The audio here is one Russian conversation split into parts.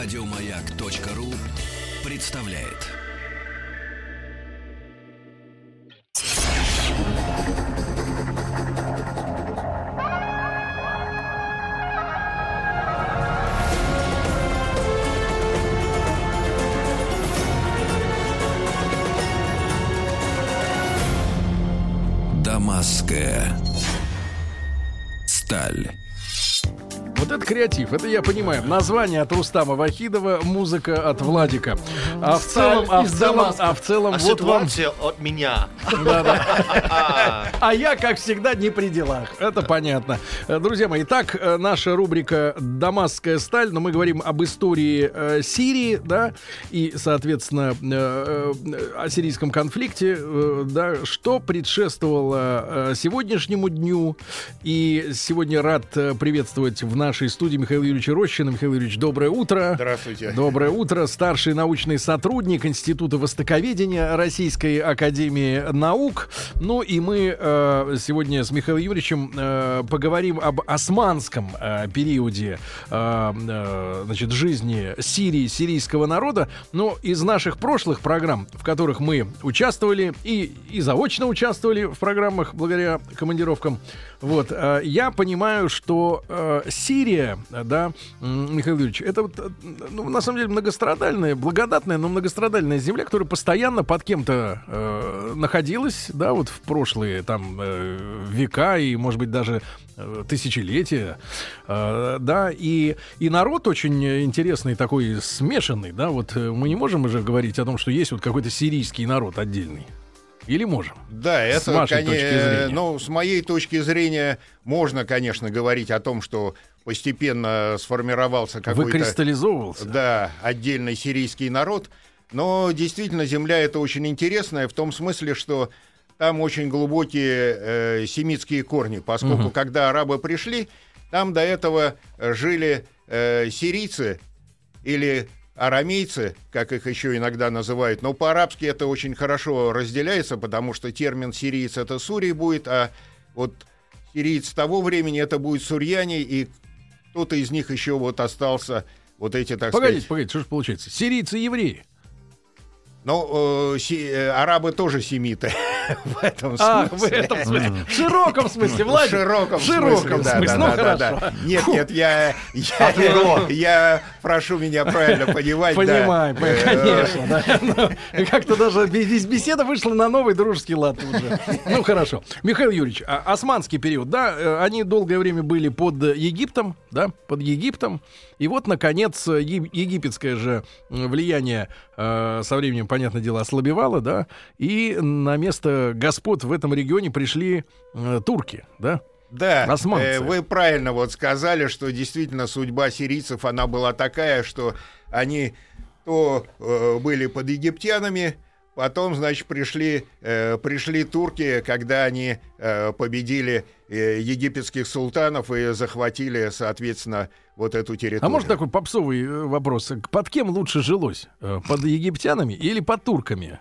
Радиомаяк.ру представляет. Дамасская сталь. Креатив, это я понимаю. Название от Рустама Вахидова, музыка от Владика. А в целом, а в целом, а в целом, А вот вам. от меня. А я, как всегда, не при делах. Это понятно. Э, Друзья мои, итак, э, наша рубрика «Дамасская сталь», но мы говорим об истории э, Сирии, да, и, соответственно, о сирийском конфликте, да, что предшествовало сегодняшнему дню. И сегодня рад приветствовать в нашей студии Михаила Юрьевича Рощина. Михаил Юрьевич, доброе утро. Здравствуйте. Доброе утро. Старший научный сотрудник Института Востоковедения Российской Академии Наук. Ну и мы э, сегодня с Михаилом Юрьевичем э, поговорим об османском э, периоде э, э, значит, жизни Сирии, сирийского народа. Но из наших прошлых программ, в которых мы участвовали и, и заочно участвовали в программах благодаря командировкам, вот, э, я понимаю, что э, Сирия, да, Михаил Юрьевич, это вот, э, ну, на самом деле многострадальная, благодатная, но многострадальная земля, которая постоянно под кем-то э, находилась, да, вот в прошлые там э, века и, может быть, даже тысячелетия, Э, да, и, и народ очень интересный такой, смешанный, да, вот мы не можем уже говорить о том, что есть вот какой-то сирийский народ отдельный. Или можем? Да, это, С вашей коне- точки зрения. ну, с моей точки зрения, можно, конечно, говорить о том, что постепенно сформировался какой-то, Выкристаллизовывался. да, отдельный сирийский народ, но действительно земля это очень интересная в том смысле, что там очень глубокие э, семитские корни, поскольку когда арабы пришли, там до этого жили э, сирийцы или арамейцы, как их еще иногда называют, но по-арабски это очень хорошо разделяется, потому что термин сириец это сурий будет, а вот сириец того времени это будет сурьяне, и кто-то из них еще вот остался вот эти, так Погодите, сказать... погодите, что же получается? Сирийцы и евреи. Ну, э, си- э, арабы тоже семиты в этом Ах, в смысле. этом смысле. В широком смысле, В Владик. широком, В широком да, смысле. да, Ну, да, да, хорошо. да. Нет, нет, я, я, я прошу меня правильно понимать. да. Понимаю, Э, конечно. да. Ну, Как-то даже без беседа вышла на новый дружеский лад тут же. Ну, хорошо. Михаил Юрьевич, а османский период, да, э, они долгое время были под Египтом, да, под Египтом. И вот, наконец, э, египетское же влияние э, со временем, понятное дело, ослабевало, да, и на место господ в этом регионе пришли э, турки, да. Да, Османцы. э, вы правильно вот сказали, что действительно судьба сирийцев, она была такая, что они то э, были под египтянами, потом, значит, пришли, э, пришли турки, когда они э, победили э, египетских султанов и захватили, соответственно, вот эту территорию. А может такой попсовый э, вопрос? Под кем лучше жилось? Э, Под египтянами или под турками?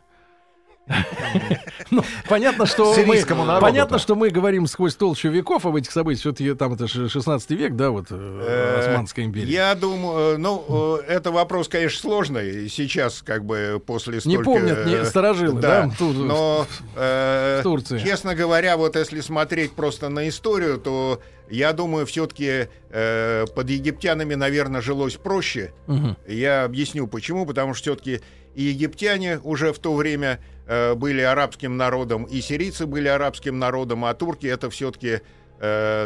Ну, понятно, что мы, понятно, что мы говорим сквозь толщу веков об этих событиях. Все-таки там это же 16 век, да, вот э, Э, Османская империя. Я думаю, э, ну, э, это вопрос, конечно, сложный. Сейчас, как бы, после столько... Не помнят не, э, старожилы, да, Да, тут, но, э, в Турции. честно говоря, вот если смотреть просто на историю, то я думаю, все-таки под египтянами, наверное, жилось проще. Мгм. Я объясню почему. Потому что все-таки и египтяне уже в то время э, были арабским народом, и сирийцы были арабским народом, а турки это все-таки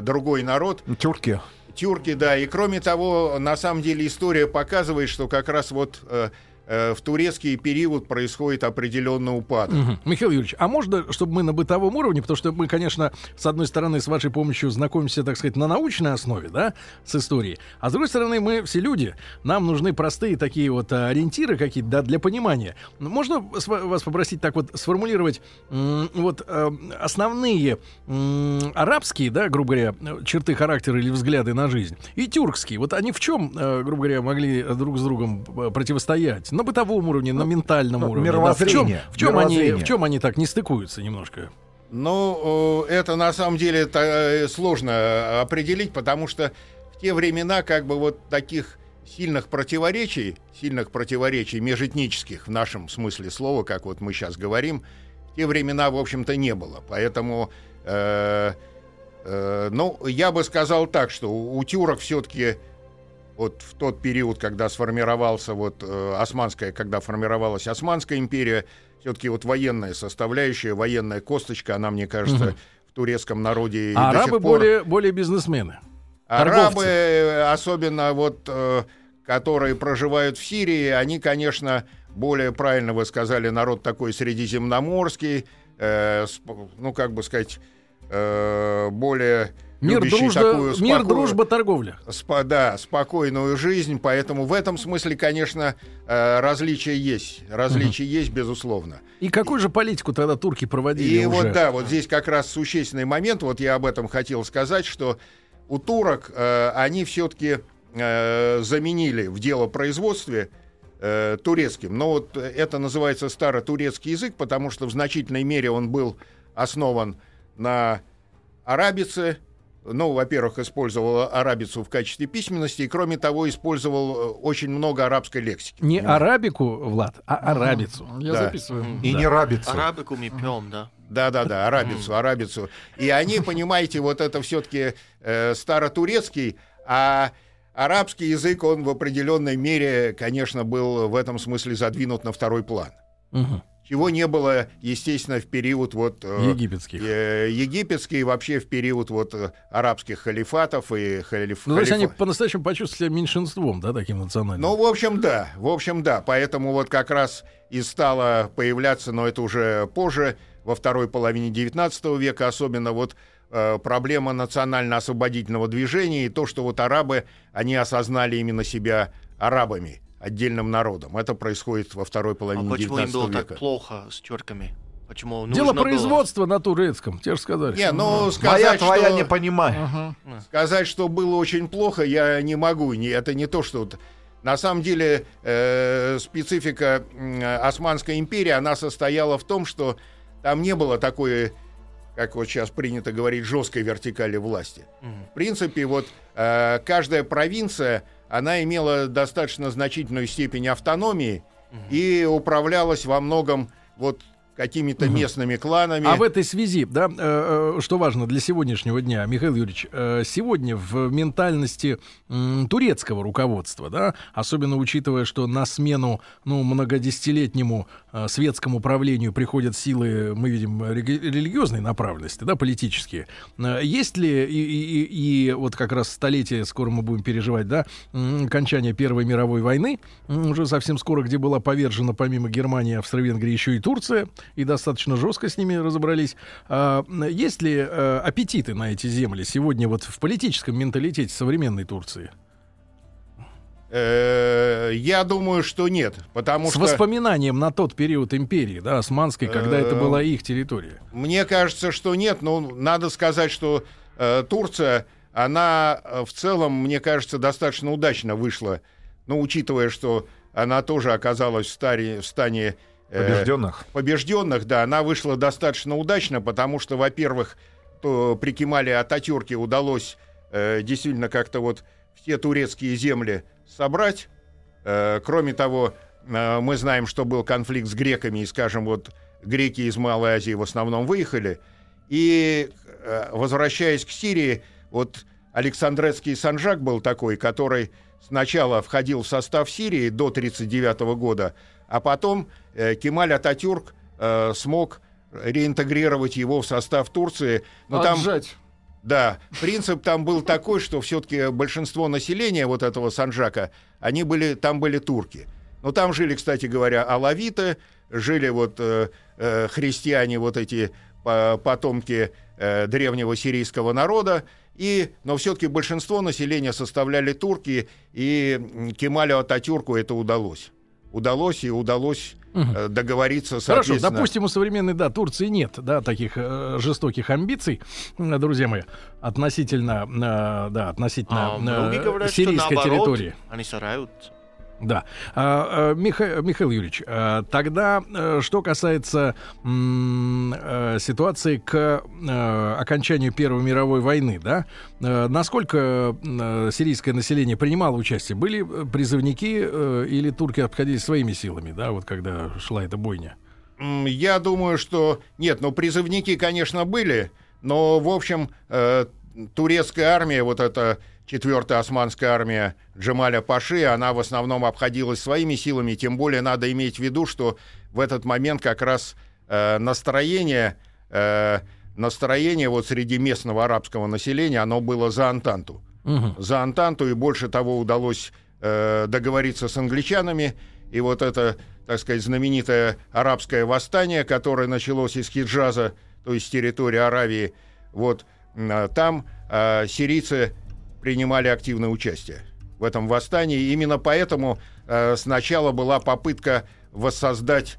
другой народ. Тюрки. Тюрки, да. И кроме того, на самом деле история показывает, что как раз вот э, э, в турецкий период происходит определенный упадок. Мгм. Михаил Юрьевич, а можно, чтобы мы на бытовом уровне, потому что мы, конечно, с одной стороны, с вашей помощью знакомимся, так сказать, на научной основе, да, с историей, а с другой стороны, мы все люди, нам нужны простые такие вот а, ориентиры какие-то да, для понимания. Можно с ва- вас попросить так вот сформулировать вот э, основные арабские, да, грубо говоря, э, черты характера или взгляды на жизнь, и тюркские, вот они в чем, э, грубо говоря, могли друг с другом э, противостоять? На бытовом уровне, на ментальном ну, уровне. да? В чем, мировоззрение, в чем они, в чем они так не стыкуются немножко? Ну, это на самом деле э, сложно э, определить, потому что в те времена как бы вот таких сильных противоречий, сильных противоречий межэтнических в нашем смысле слова, как вот мы сейчас говорим, в те времена, в общем-то, не было. Поэтому, э, э, ну, я бы сказал так, что у, у тюрок все-таки вот в тот период, когда сформировался вот э, османская, когда формировалась Османская империя, все-таки вот военная составляющая, военная косточка, она, мне кажется, угу. в турецком народе а арабы пор... более, более бизнесмены. Арабы, э, особенно вот, э, которые проживают в Сирии, они, конечно, более правильно вы сказали, народ такой средиземноморский, э, ну, как бы сказать, э, более Мир, дружба, такую споко... мир, дружба, торговля. Спо, да, спокойную жизнь. Поэтому в этом смысле, конечно, э, различия есть. Различия угу. есть, безусловно. И какую же политику тогда турки проводили? И уже? вот да, вот здесь как раз существенный момент. Вот я об этом хотел сказать, что у турок э, они все-таки э, заменили в дело производстве э, турецким. Но вот это называется старотурецкий язык, потому что в значительной мере он был основан на арабице, ну, во-первых, использовал арабицу в качестве письменности, и, кроме того, использовал э, очень много арабской лексики. Не арабику, Влад, а арабицу. Я да. записываю. И да. не рабицу. Арабику мы пьем, да. Да-да-да, арабицу, арабицу. И они, понимаете, вот это все-таки э, старотурецкий, а арабский язык, он в определенной мере, конечно, был в этом смысле задвинут на второй план. Угу чего не было, естественно, в период вот э, египетских, э, египетский вообще в период вот э, арабских халифатов и халиф. Ну, то есть они по-настоящему почувствовали себя меньшинством, да, таким национальным. Ну, в общем, да, в общем, да, поэтому вот как раз и стало появляться, но это уже позже, во второй половине XIX века, особенно вот э, проблема национально-освободительного движения и то, что вот арабы, они осознали именно себя арабами отдельным народом. Это происходит во второй половине а почему им было века. так плохо с тюрками? Почему Дело производства было? на турецком, тебе же сказали. Не, ну сказать, Моя твоя что... не понимаю. Ага. Сказать, что было очень плохо, я не могу. Не, это не то, что... На самом деле э, специфика э, Османской империи, она состояла в том, что там не было такой, как вот сейчас принято говорить, жесткой вертикали власти. Угу. В принципе, вот э, каждая провинция она имела достаточно значительную степень автономии угу. и управлялась во многом вот какими-то угу. местными кланами. А в этой связи, да, э, э, что важно для сегодняшнего дня, Михаил Юрьевич, э, сегодня в ментальности э, турецкого руководства, да, особенно учитывая, что на смену, ну, многодесятилетнему э, светскому правлению приходят силы, мы видим, религиозной направленности, да, политические. Э, есть ли и, и, и вот как раз столетие, скоро мы будем переживать, да, э, окончание Первой мировой войны, уже совсем скоро, где была повержена помимо Германии, Австро-Венгрии еще и Турция, и достаточно жестко с ними разобрались. А, есть ли а, аппетиты на эти земли сегодня вот в политическом менталитете современной Турции? Э, я думаю, что нет, потому С что... воспоминанием на тот период империи, да, османской, когда это была их территория. Мне кажется, что нет, но надо сказать, что э, Турция, она э, в целом, мне кажется, достаточно удачно вышла, ну, учитывая, что она тоже оказалась в, старе, в стане Побежденных? Э, побежденных, да. Она вышла достаточно удачно, потому что, во-первых, то при Кемале Ататюрке удалось э, действительно как-то вот все турецкие земли собрать. Э, кроме того, э, мы знаем, что был конфликт с греками, и, скажем, вот греки из Малой Азии в основном выехали. И, э, возвращаясь к Сирии, вот Александрецкий Санжак был такой, который сначала входил в состав Сирии до 1939 года, а потом э, Кемаль Ататюрк э, смог реинтегрировать его в состав Турции. Но Отжать. там, да, принцип там был такой, что все-таки большинство населения вот этого Санжака, они были, там были турки. Но там жили, кстати говоря, алавиты, жили вот э, э, христиане, вот эти по, потомки э, древнего сирийского народа, и, но все-таки большинство населения составляли турки, и Кемалю Ататюрку это удалось удалось и удалось угу. договориться Хорошо, допустим, у современной да, Турции нет да, таких э, жестоких амбиций, друзья мои, относительно, э, да, относительно а, э, говорят, сирийской территории. Они стараются. Да. А, а, Миха- Михаил Юрьевич, а, тогда э, что касается э, ситуации к э, окончанию Первой мировой войны, да, насколько сирийское население принимало участие? Были призывники или турки обходились своими силами, да, вот когда шла эта бойня? Я думаю, что нет, ну призывники, конечно, были, но в общем турецкая армия, вот эта четвертая османская армия Джемаля Паши, она в основном обходилась своими силами. Тем более надо иметь в виду, что в этот момент как раз э, настроение э, настроение вот среди местного арабского населения, оно было за Антанту Мгм. за Антанту, и больше того удалось э, договориться с англичанами. И вот это, так сказать, знаменитое арабское восстание, которое началось из Хиджаза, то есть с территории Аравии, вот а, там э, сирийцы принимали активное участие в этом восстании. Именно поэтому э, сначала была попытка воссоздать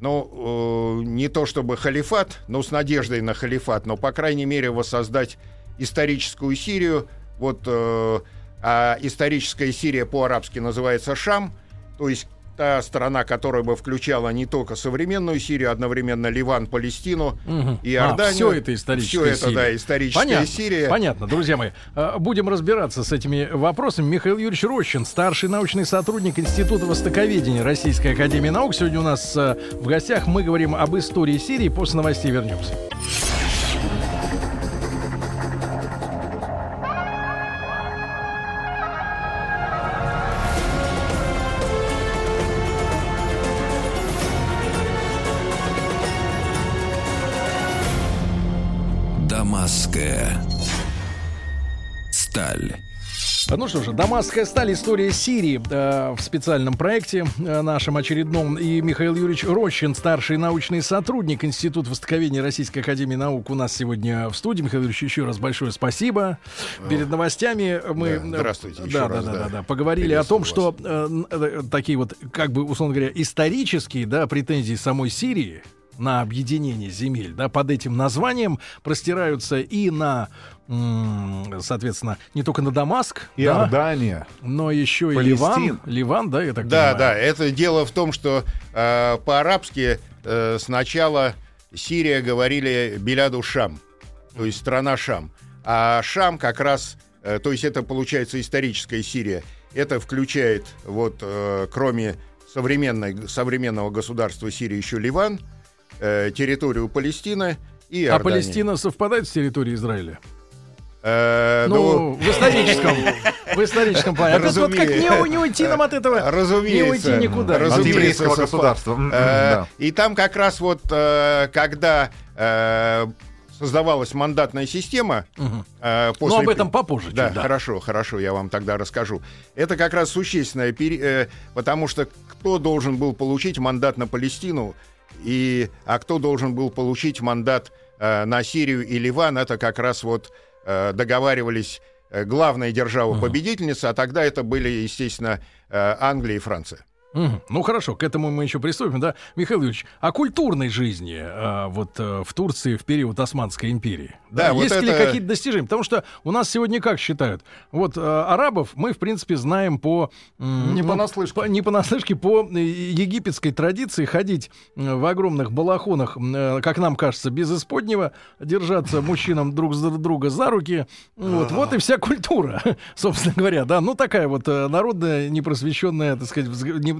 ну, э, не то чтобы халифат, но с надеждой на халифат, но, по крайней мере, воссоздать историческую Сирию. Вот э, а историческая Сирия по-арабски называется Шам, то есть та страна, которая бы включала не только современную Сирию, одновременно Ливан, Палестину Мгм. и А, Иорданию. всё это историческая Всё это, Сирия. да, историческая Понятно, Сирия. понятно, друзья мои. А, Будем разбираться с этими вопросами. Михаил Юрьевич Рощин, старший научный сотрудник Института Востоковедения Российской Академии Наук. Сегодня у нас а, в гостях мы говорим об истории Сирии. После новостей вернемся. Дамасская сталь. Ну что же, Дамасская сталь. История Сирии э, в специальном проекте э, нашем очередном. И Михаил Юрьевич Рощин, старший научный сотрудник Института Востоковедения Российской Академии Наук у нас сегодня в студии. Михаил Юрьевич, еще раз большое спасибо. Перед новостями мы... Да, здравствуйте еще да, раз, да, да, да. да, да. Поговорили о том, Приветствую что э, э, такие вот, как бы, условно говоря, исторические, да, претензии самой Сирии на объединение земель, да, под этим названием простираются и на, соответственно, не только на Дамаск, да, Иордания. но еще и Палестин. Ливан. Ливан, да, я так Да, понимаю? да, это дело в том, что э, по-арабски э, сначала Сирия говорили Беляду Шам, то есть страна Шам. А Шам как раз, э, то есть это получается историческая Сирия, это включает вот э, кроме современной, современного государства Сирии еще Ливан, э, территорию Палестины и А Иордании. Палестина совпадает с территорией Израиля? Э, Ну, в историческом, в историческом плане. Опять вот как не, не уйти нам от этого, Разумеется. не уйти никуда. Разумеется, От государства. Э, да. И там как раз вот, э, когда э, создавалась мандатная система, э, после... Но об этом попозже. чуть, Да, да. хорошо, хорошо, я вам тогда расскажу. Это как раз существенное, пере- э, потому что кто должен был получить мандат на Палестину, и, а кто должен был получить мандат э, на Сирию и Ливан, это как раз вот э, договаривались э, главная держава-победительница, а тогда это были, естественно, э, Англия и Франция. Мгм. Ну хорошо, к этому мы еще приступим, да, Михаил Юрьевич, о культурной жизни а, вот э, в Турции в период Османской империи. Да, вот есть ли это- какие-то достижения? Потому что у нас сегодня как считают? Вот э, арабов мы в принципе знаем по Не ну, понаслышке. по- не понаслышке по египетской традиции ходить в огромных балахонах, как нам кажется, без исподнего, держаться мужчинам друг за друга за руки. Вот, вот и вся культура, собственно говоря, да. Ну такая вот народная непросвещенная, так сказать,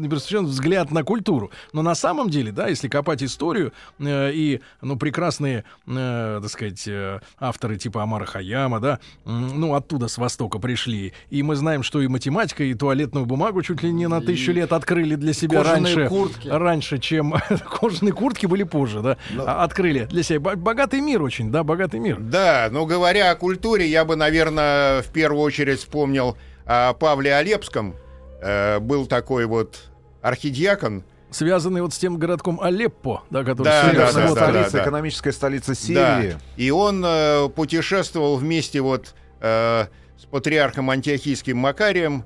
непросвещенный взгляд на культуру. Но на самом деле, да, если копать историю э, и, ну, прекрасные, э, так сказать, э, авторы типа Амара Хаяма, да, м, ну, оттуда с Востока пришли. И мы знаем, что и математика, и туалетную бумагу чуть ли не на тысячу лет открыли для себя раньше, куртки. раньше, чем кожаные куртки были позже, да, а- открыли для себя. Бо- Богатый мир очень, да, богатый мир. Да, но говоря о культуре, я бы, наверное, в первую очередь вспомнил о Павле Олепском. Э, был такой вот архидиакон. Связанный вот с тем городком Алеппо, да, который Да, сегодня да, да, водкой. да, столица, да. экономическая столица Да. Сирии. И он э, путешествовал вместе вот э, с патриархом антиохийским Макарием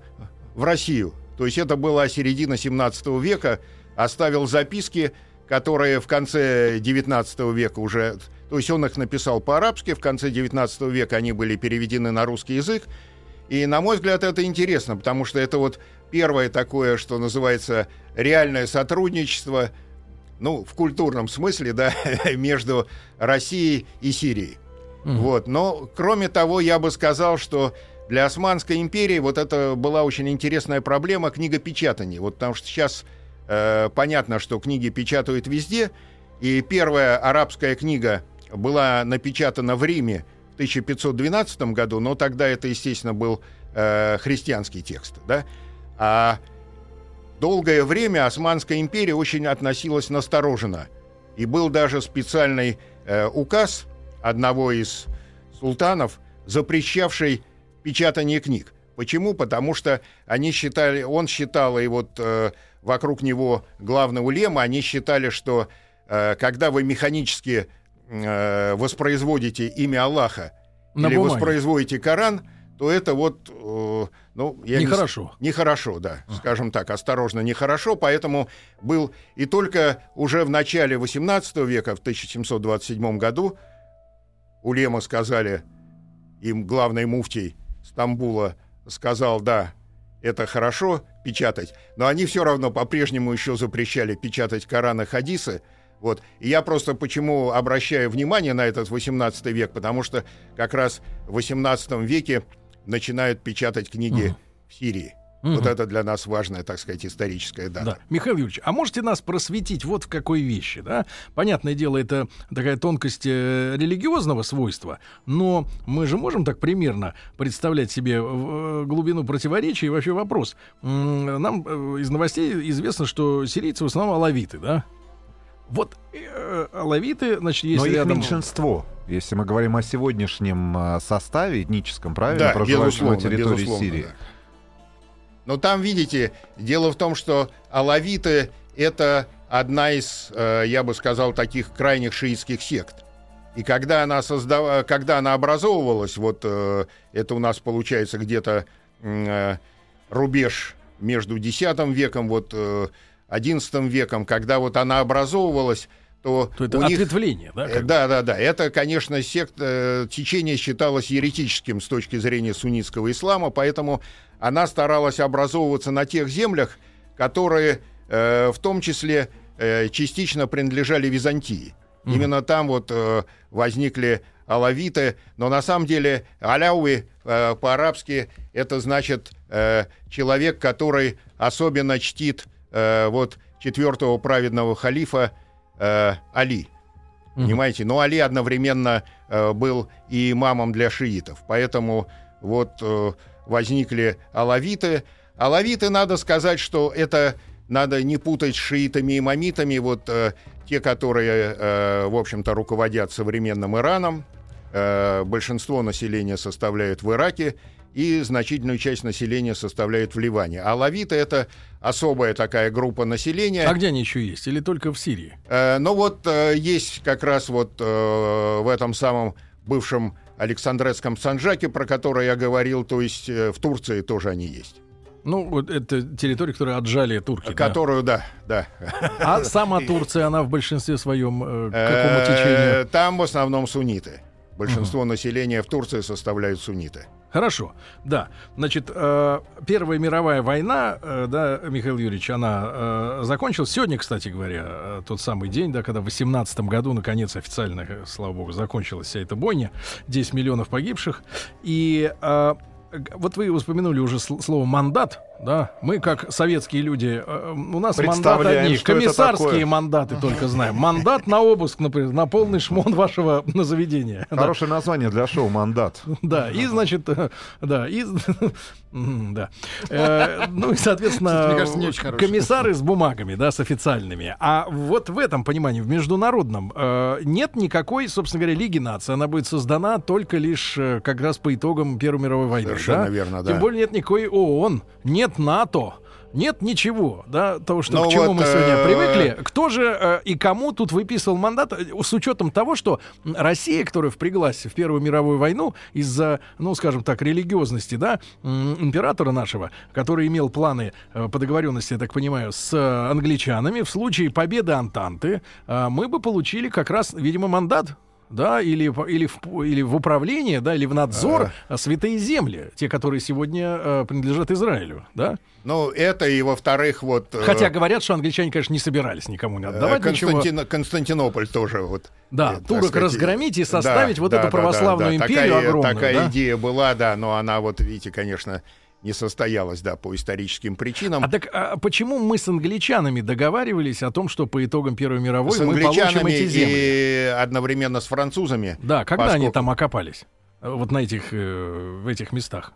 в Россию. То есть это была середина 17 века. Оставил записки, которые в конце 19 века уже... То есть он их написал по-арабски, в конце 19 века они были переведены на русский язык. И, на мой взгляд, это интересно, потому что это вот первое такое, что называется, реальное сотрудничество, ну, в культурном смысле, да, между Россией и Сирией. Mm-hmm. Вот. Но, кроме того, я бы сказал, что для Османской империи вот это была очень интересная проблема книгопечатания. Вот потому что сейчас э, понятно, что книги печатают везде, и первая арабская книга была напечатана в Риме в 1512 году, но тогда это, естественно, был э, христианский текст, да. А долгое время Османская империя очень относилась настороженно. И был даже специальный э, указ одного из султанов, запрещавший печатание книг. Почему? Потому что они считали, он считал, и вот э, вокруг него главный улема, они считали, что э, когда вы механически э, воспроизводите имя Аллаха На или бумаге. воспроизводите Коран, то это вот, э, ну, я не с- Нехорошо. Нехорошо, да, скажем так, осторожно, нехорошо, поэтому был и только уже в начале XVIII века, в 1727 году, Улема сказали, им главный муфтий Стамбула сказал, да, это хорошо печатать, но они все равно по-прежнему еще запрещали печатать Коран и хадисы. Вот. И я просто почему обращаю внимание на этот 18 век, потому что как раз в 18 веке начинают печатать книги в Сирии. Вот это для нас важная, так сказать, историческая дата. Да. Михаил Юрьевич, а можете нас просветить вот в какой вещи, да? Понятное дело, это такая тонкость э, религиозного свойства, но мы же можем так примерно представлять себе э, глубину противоречий и вообще вопрос. Нам э, из новостей известно, что сирийцы в основном алавиты, да? Вот э, алавиты, значит, есть Но их рядом... меньшинство. Если мы говорим о сегодняшнем а, составе этническом, правильно, Да, проживающем на территории Сирии. да. Но там, видите, дело в том, что алавиты — это одна из, э, я бы сказал, таких крайних шиитских сект. И когда она, создава... когда она образовывалась, вот э, это у нас получается где-то э, рубеж между X веком, вот XI веком, когда вот она образовывалась, то, То это у них ответвление, да? Э, как? Да, да, да. Это, конечно, секта, э, течение считалось еретическим с точки зрения суннитского ислама, поэтому она старалась образовываться на тех землях, которые э, в том числе э, частично принадлежали Византии. Именно там вот э, возникли алавиты, но на самом деле аляуи э, по-арабски это значит э, человек, который особенно чтит э, вот четвертого праведного халифа э, Али. Понимаете? Но Али одновременно э, был и имамом для шиитов. Поэтому вот э, возникли алавиты. Алавиты, надо сказать, что это надо не путать с шиитами и имамитами. Вот э, те, которые, э, в общем-то, руководят современным Ираном. Э, большинство населения составляют в Ираке и значительную часть населения составляют в Ливане. А алавиты — это особая такая группа населения. А где они еще есть? Или только в Сирии? Э, ну вот э, есть как раз вот э, в этом самом бывшем Александрецком Санжаке, про который я говорил, то есть э, в Турции тоже они есть. Ну, вот это территория, которую отжали турки. да. Которую, да, да. А сама Турция, она в большинстве своем э, к какому Э, течению? Там в основном сунниты. Большинство населения в Турции составляют сунниты. Хорошо, да. Значит, э, Первая мировая война, э, да, Михаил Юрьевич, она э, закончилась. Сегодня, кстати говоря, тот самый день, да, когда в 18 году, наконец, официально, слава богу, закончилась вся эта бойня. 10 миллионов погибших. И вот вы упомянули уже сл- слово «мандат», да? Мы, как советские люди, э, у нас мандаты одни, комиссарские мандаты только знаем. Мандат на обыск, например, на полный шмон вашего на заведения. Да. Хорошее название для шоу «Мандат». Да, и, значит, э, да, и, да. Э, Ну, и, соответственно, комиссары с бумагами, да, с официальными. А вот в этом понимании, в международном, нет никакой, собственно говоря, Лиги наций. Она будет создана только лишь как раз по итогам Первой мировой войны. Совершенно да? верно, Тем да. более нет никакой ООН, нет НАТО. Нет ничего, да, того, что, Ну к чему вот, мы сегодня э, привыкли. Кто же э, и кому тут выписывал мандат, э, с учетом того, что Россия, которая впряглась в Первую мировую войну из-за, ну, скажем так, религиозности, да, императора нашего, который имел планы э, по договоренности, я так понимаю, с э, англичанами, в случае победы Антанты, э, мы бы получили как раз, видимо, мандат да, или, или, в, или в управление, да, или в надзор а, святые земли, те, которые сегодня э, принадлежат Израилю, да? Ну, это и, во-вторых, вот... э, Хотя говорят, что англичане, конечно, не собирались никому не э, отдавать ничего. Константино- Константинополь тоже вот. Да, э, так турок сказать, разгромить и да, составить вот да, эту да, православную да, да. империю такая, огромную, Такая да? идея была, да, но она вот, видите, конечно, не состоялась, да, по историческим причинам. А так а почему мы с англичанами договаривались о том, что по итогам Первой мировой с мы получим эти земли? и одновременно с французами. Да, когда они поскольку- там окопались? Вот на этих, э, в этих местах.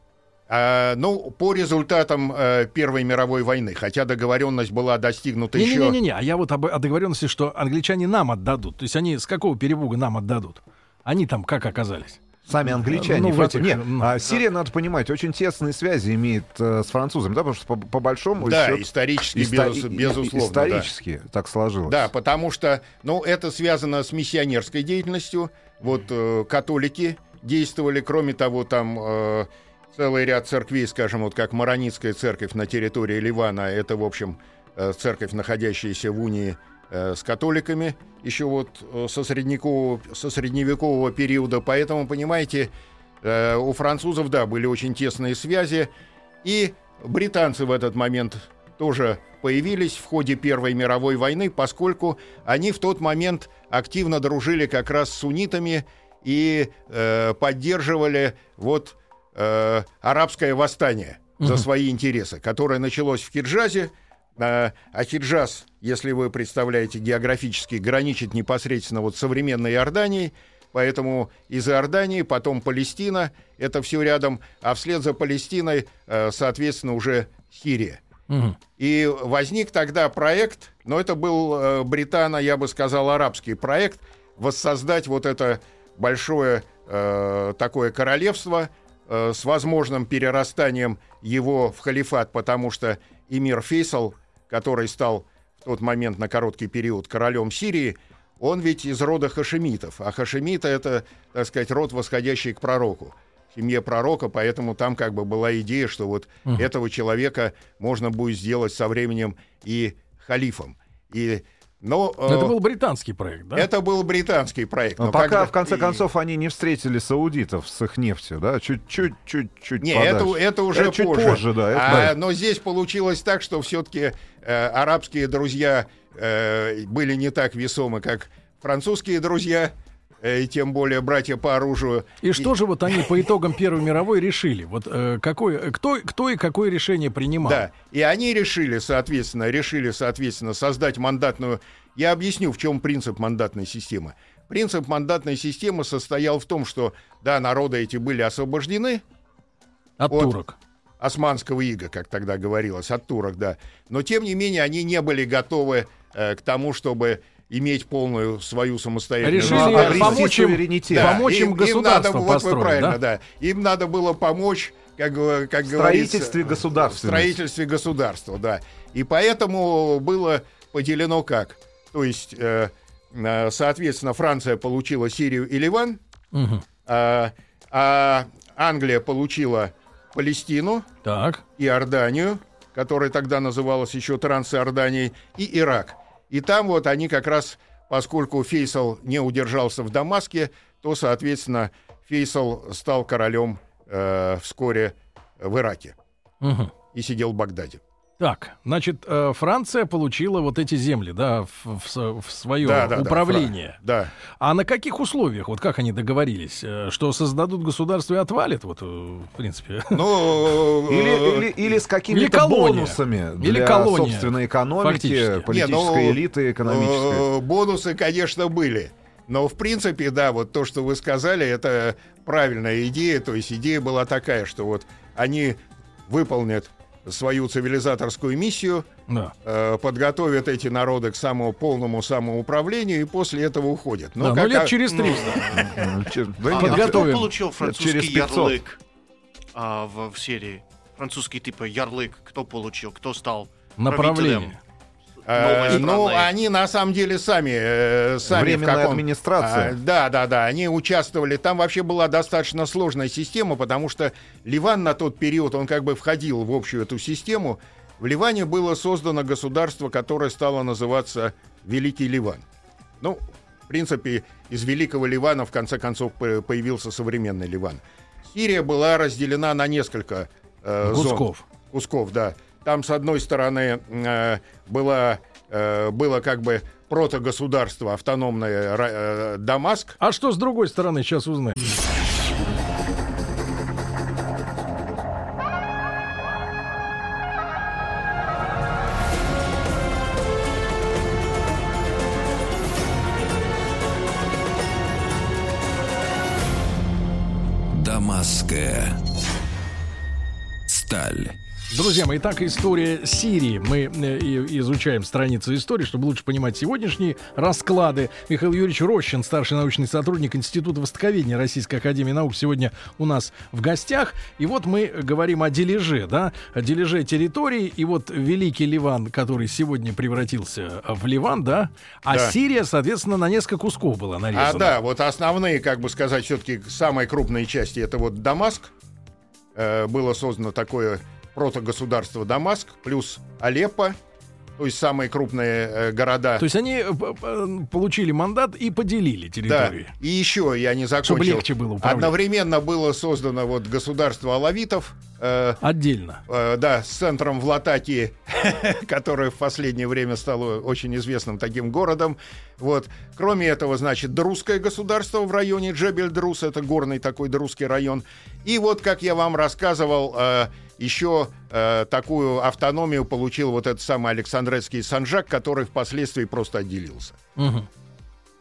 А, ну, по результатам э, Первой мировой войны, хотя договоренность была достигнута еще... Не-не-не, а я вот об, о договоренности, что англичане нам отдадут. То есть они с какого перепуга нам отдадут? Они там как оказались? Сами англичане. Ну, в этих, Нет, а Сирия, надо понимать, очень тесные связи имеет э, с французами, да, потому что по, по большому Да, счету исторически, иста- без- безусловно. да. Исторически так сложилось. Да, потому что, ну, это связано с миссионерской деятельностью. Вот э, католики действовали, кроме того, там э, целый ряд церквей, скажем, вот как Маронитская церковь на территории Ливана, это, в общем, э, церковь, находящаяся в унии э, с католиками, еще вот э, со, средневекового, со средневекового периода. Поэтому, понимаете, э, у французов, да, были очень тесные связи. И британцы в этот момент тоже появились в ходе Первой мировой войны, поскольку они в тот момент активно дружили как раз с суннитами и э, поддерживали вот э, арабское восстание за свои интересы, которое началось в Хиджазе. А Хиджаз, если вы представляете географически, граничит непосредственно вот современной Иорданией, Поэтому из Иордании, потом Палестина, это все рядом, а вслед за Палестиной, э, соответственно, уже Сирия. Мгм. И возник тогда проект, но это был э, британо, я бы сказал, арабский проект, воссоздать вот это большое э, такое королевство э, с возможным перерастанием его в халифат, потому что эмир Фейсал, который стал в тот момент на короткий период королем Сирии, он ведь из рода хашемитов, а хашемиты это, так сказать, род, восходящий к пророку. Семье пророка, поэтому там как бы была идея, что вот этого человека можно будет сделать со временем и халифом. И, но, Но Это э, был британский проект, да? это был британский проект. Но, но пока, когда- в конце концов, они не встретили саудитов с их нефтью, да? Чуть-чуть, чуть-чуть Не, подальше. это, это уже Это чуть позже. позже, да, это А. Но здесь получилось так, что все-таки арабские друзья э, были не так весомы, как французские друзья, э, и тем более братья по оружию. И что же вот они по итогам Первой мировой решили? Вот э, какой, кто, кто и какое решение принимал? Да, и они решили, соответственно, решили, соответственно, создать мандатную... Я объясню, в чем принцип мандатной системы. Принцип мандатной системы состоял в том, что, да, народы эти были освобождены От Вот. турок. османского ига, как тогда говорилось, от турок, да. Но, тем не менее, они не были готовы э, к тому, чтобы иметь полную свою самостоятельную... Решили обрести помочь им, суверенитет. Да, помочь им, надо, государство вот вы построить, правильно, да? да? Им надо было помочь, как, как В строительстве В государственности. строительстве государства, да. И поэтому было поделено как? То есть, э, э, соответственно, Франция получила Сирию и Ливан, Мгм. а, а Англия получила Палестину, Так. Иорданию, которая тогда называлась еще Трансиорданией, и Ирак. И там вот они как раз, поскольку Фейсал не удержался в Дамаске, то, соответственно, Фейсал стал королем э, вскоре в Ираке Мгм. и сидел в Багдаде. Так, значит, э, Франция получила вот эти земли, да, в, в, свое Да, да, да, управление. Фра- Да. А на каких условиях, вот как они договорились, э, что создадут государство и отвалит, вот, э, в принципе? Ну, Или, или, или с Или какими-то бонусами Или для колония, собственной экономики, фактически. политической Не, ну, элиты, экономической. Бонусы, конечно, были. Но, в принципе, да, вот то, что вы сказали, это правильная идея. То есть идея была такая, что вот они выполнят свою цивилизаторскую миссию, Да. э, подготовят эти народы к самому полному самоуправлению и после этого уходят. Да, ну как- лет через 300. Ну, да А, а кто подготовим. получил французский через 500. ярлык а, в, в Сирии? Французский типа ярлык кто получил? Кто стал Направление. Э, ну, они на самом деле сами, э, сами в Временная каком- администрация. А, да, да, да, они участвовали. Там вообще была достаточно сложная система, потому что Ливан на тот период, он как бы входил в общую эту систему. В Ливане было создано государство, которое стало называться Великий Ливан. Ну, В принципе, из Великого Ливана в конце концов по- появился современный Ливан. Сирия была разделена на несколько э, зон. Кусков. Кусков, да. Там, с одной стороны, э, было, э, было как бы протогосударство автономное э, Дамаск, А что с другой стороны, сейчас узнаем. Дамасская сталь. Друзья мои, итак, история Сирии. Мы э, изучаем страницы истории, чтобы лучше понимать сегодняшние расклады. Михаил Юрьевич Рощин, старший научный сотрудник Института Востоковедения Российской Академии Наук, сегодня у нас в гостях. И вот мы говорим о дележе, да, о дележе территории. И вот Великий Ливан, который сегодня превратился в Ливан, да, а Да. Сирия, соответственно, на несколько кусков была нарезана. А да, вот основные, как бы сказать, все-таки самые крупные части это вот Дамаск. Э, было создано такое протогосударство Дамаск, плюс Алеппо, то есть самые крупные э, города. То есть они э, получили мандат и поделили Да, территорию. и еще я не закончил. Чтобы легче было управлять. Одновременно было создано вот государство алавитов, э, Отдельно. э, да, с центром в Латакии, которое в последнее время стало очень известным таким городом. Вот. Кроме этого, значит, друзское государство в районе Джебель-Друз, это горный такой друзский район. И вот, как я вам рассказывал, э, еще э, такую автономию получил вот этот самый Александрецкий Санжак, который впоследствии просто отделился. Мгм.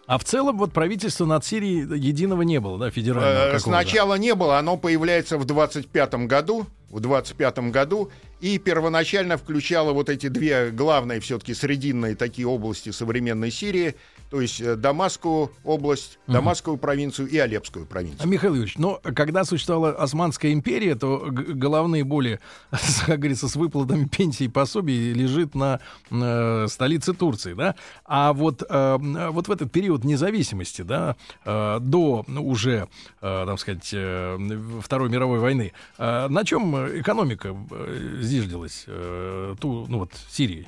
А в целом вот правительства над Сирией единого не было, да, федерального Э? Сначала не было, оно появляется в 25 году, в 25 году, и первоначально включало вот эти две главные все-таки срединные такие области современной Сирии, то есть э, Дамасскую область, Дамасскую провинцию и Алепскую А, провинцию. Михаил Юрьевич, но когда существовала Османская империя, то головные боли, как говорится, с выплатами пенсий и пособий лежит на э, столице Турции, да? А вот, э, вот в этот период независимости, да, э, до ну, уже, э, так сказать, э, Второй мировой войны, э, на чем экономика э, зиждилась, э, ту, ну вот, Сирии?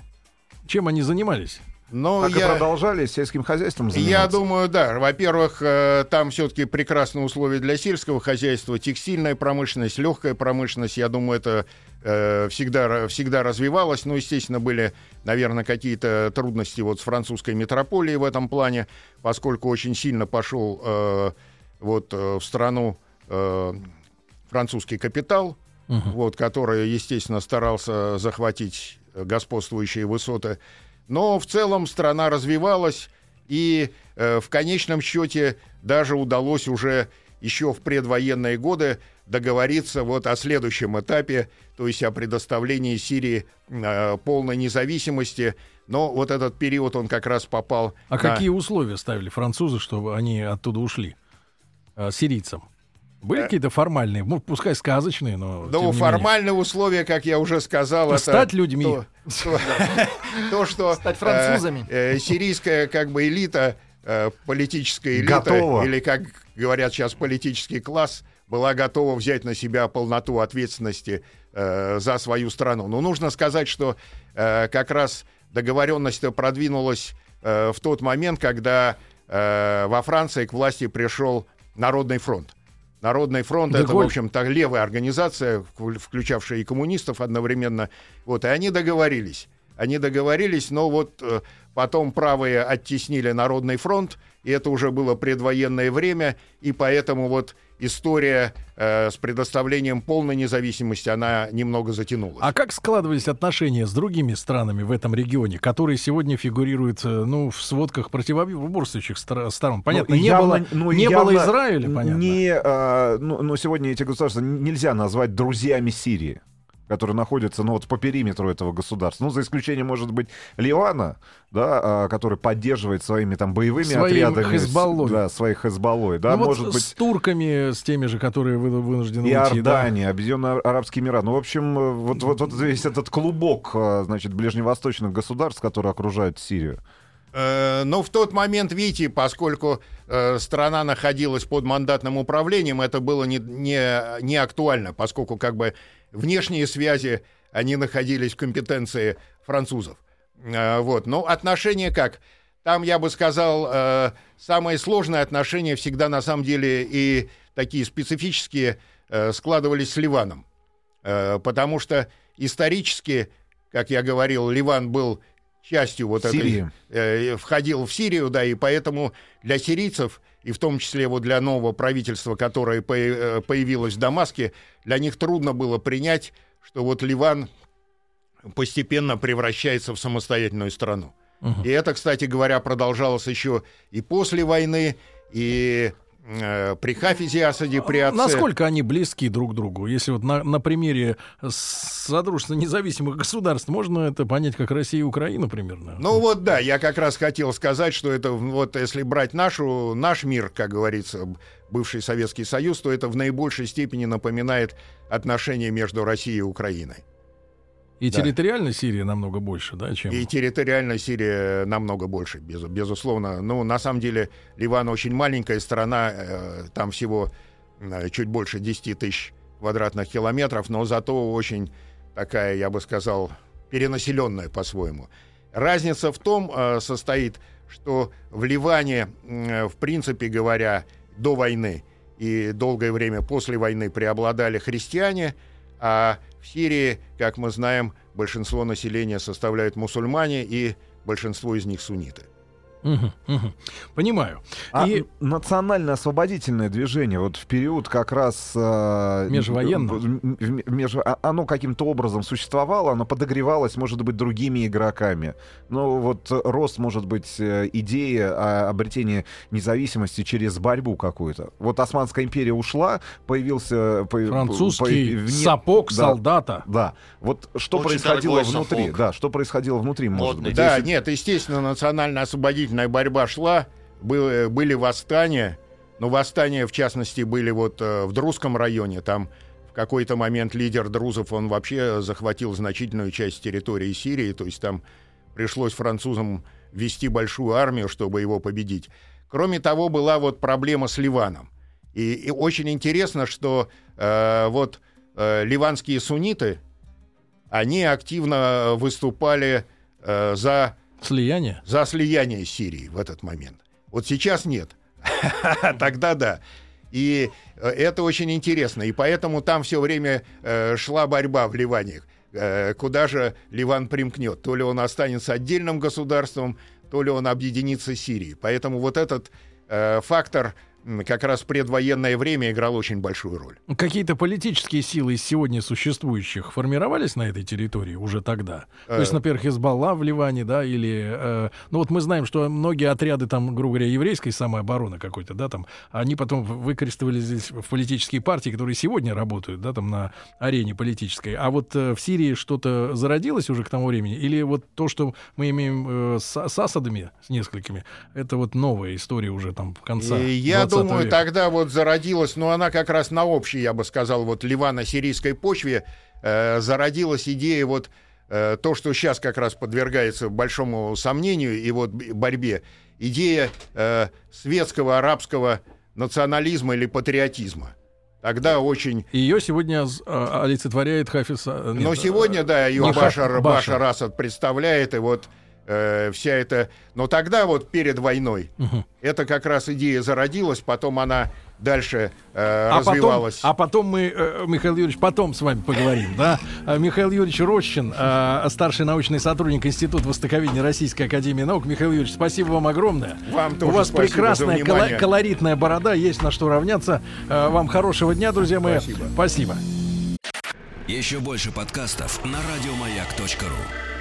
Чем они занимались? Но Так и я, продолжали сельским хозяйством я заниматься. думаю, да. Во-первых, э, там все-таки прекрасные условия для сельского хозяйства, текстильная промышленность, легкая промышленность. Я думаю, это э, всегда, всегда развивалось. Ну, естественно, были, наверное, какие-то трудности вот с французской метрополией в этом плане, поскольку очень сильно пошел э, вот в страну э, французский капитал, вот, который, естественно, старался захватить господствующие высоты. Но в целом страна развивалась, и э, в конечном счете даже удалось уже еще в предвоенные годы договориться вот о следующем этапе, то есть о предоставлении Сирии э, полной независимости. Но вот этот период он как раз попал. А на- какие условия ставили французы, чтобы они оттуда ушли? э, сирийцам? Были какие-то формальные, ну, пускай сказочные, но... тем Ну, не менее. формальные условия, как я уже сказал, это... Стать людьми. То, то- то, что... Стать французами. э, э, сирийская, как бы, элита, э, политическая элита, Готова. или, как говорят сейчас, политический класс, была готова взять на себя полноту ответственности э, за свою страну. Но нужно сказать, что э, как раз договоренность продвинулась э, в тот момент, когда э, во Франции к власти пришел Народный фронт. Народный фронт это, в Деголь. общем-то, левая организация, вк- включавшая и коммунистов одновременно. Вот, и они договорились. Они договорились, но вот э, потом правые оттеснили Народный фронт, и это уже было предвоенное время, и поэтому вот история э, с предоставлением полной независимости, она немного затянулась. А как складывались отношения с другими странами в этом регионе, которые сегодня фигурируют, э, ну, в сводках противоборствующих стор- сторон? Понятно, Ну, не, явно- было, ну, не явно было Израиля, понятно. Не, а, ну, но сегодня эти государства нельзя назвать друзьями Сирии которые находятся, ну, вот по периметру этого государства. Ну, за исключением, может быть, Ливана, да, а, который поддерживает своими там боевыми Своим отрядами. с- Хезболлой. Да, своих Хезболлой, да, Ну, вот может с быть, турками, с теми же, которые вы- вынуждены уйти, да? Иордания, Объединенные Арабские Эмираты. Ну, в общем, э, вот, вот, вот весь этот клубок, а, значит, ближневосточных государств, которые окружают Сирию. Э, Но в тот момент, видите, поскольку э, страна находилась под мандатным управлением, это было не, не, не актуально, поскольку как бы внешние связи, они находились в компетенции французов. Э, Вот. Но отношения как? там, я бы сказал, э, самые сложные отношения всегда на самом деле и такие специфические э, складывались с Ливаном. Э, потому что исторически, как я говорил, Ливан был частью вот Сирии. этой... Э, входил в Сирию, да, и поэтому для сирийцев, и в том числе вот для нового правительства, которое по- э, появилось в Дамаске, для них трудно было принять, что вот Ливан постепенно превращается в самостоятельную страну. И это, кстати говоря, продолжалось еще и после войны, и при Хафизе Асаде, при отце. Насколько они близки друг к другу? Если вот на, на примере Содружества независимых государств можно это понять как Россия и Украина примерно? Ну вот да, я как раз хотел сказать, что это вот если брать нашу, наш мир, как говорится, бывший Советский Союз, то это в наибольшей степени напоминает отношения между Россией и Украиной. И Да. территориально Сирия намного больше, да, чем... И территориально Сирия намного больше, без- безусловно. Ну, на самом деле, Ливан очень маленькая страна, э, там всего э, чуть больше 10 тысяч квадратных километров, но зато очень такая, я бы сказал, перенаселенная по-своему. Разница в том э, состоит, что в Ливане, э, в принципе говоря, до войны и долгое время после войны преобладали христиане, а в Сирии, как мы знаем, большинство населения составляют мусульмане, и большинство из них сунниты. Мгм, мгм. Понимаю. А И- национально-освободительное движение вот в период как раз... э, Межвоенного. меж- а- оно каким-то образом существовало, оно подогревалось, может быть, другими игроками. Но вот рост, может быть, э, идеи о обретении независимости через борьбу какую-то. Вот Османская империя ушла, появился... по- Французский по- вне- сапог Да, солдата. Да. Вот что Очень происходило внутри? сапог. Да, что происходило внутри, может Модный. быть? Да, Если- нет, естественно, национально-освободительная борьба шла, были, были восстания, но восстания, в частности, были вот э, в Друзском районе, там в какой-то момент лидер друзов, он вообще захватил значительную часть территории Сирии, то есть там пришлось французам вести большую армию, чтобы его победить. Кроме того, была вот проблема с Ливаном. И, и очень интересно, что э, вот э, ливанские сунниты, они активно выступали э, за, Слияние. за слияние Сирии в этот момент. Вот сейчас нет. Тогда да. И э, это очень интересно. И поэтому там все время э, шла борьба в Ливане. Э, куда же Ливан примкнет? То ли он останется отдельным государством, то ли он объединится с Сирией. Поэтому вот этот фактор как раз предвоенное время играл очень большую роль. Какие-то политические силы из сегодня существующих формировались на этой территории уже тогда? То Э. есть, например, Хизбалла в Ливане, да, или... э, ну вот мы знаем, что многие отряды там, грубо говоря, еврейской самообороны какой-то, да, там, они потом выкрестовали здесь в политические партии, которые сегодня работают, да, там на арене политической. А вот э, в Сирии что-то зародилось уже к тому времени? Или вот то, что мы имеем э, с, с Асадами, с несколькими, это вот новая история уже там конца И я 20 думаю, века? тогда вот зародилась, но она как раз на общей, я бы сказал, вот ливано-сирийской почве э, зародилась идея вот э, то, что сейчас как раз подвергается большому сомнению и вот борьбе, идея э, светского арабского национализма или патриотизма. Тогда очень... Ее сегодня а, олицетворяет Хафиз. а, нет, Но сегодня, да, ее не Ха- Башар, Башар. Башар Асад представляет, и вот э, вся эта... Но тогда вот перед войной Мгм. это как раз идея зародилась, потом она дальше э, А потом, развивалась. а потом мы, э, Михаил Юрьевич, потом с вами поговорим, да? А, Михаил Юрьевич Рощин, э, старший научный сотрудник Института Востоковедения Российской Академии Наук. Михаил Юрьевич, спасибо вам огромное. Вам У тоже вас спасибо прекрасная внимание. колоритная борода, есть на что равняться. Э, Вам хорошего дня, друзья мои. Спасибо. Спасибо. Еще больше подкастов на радиомаяк.ру.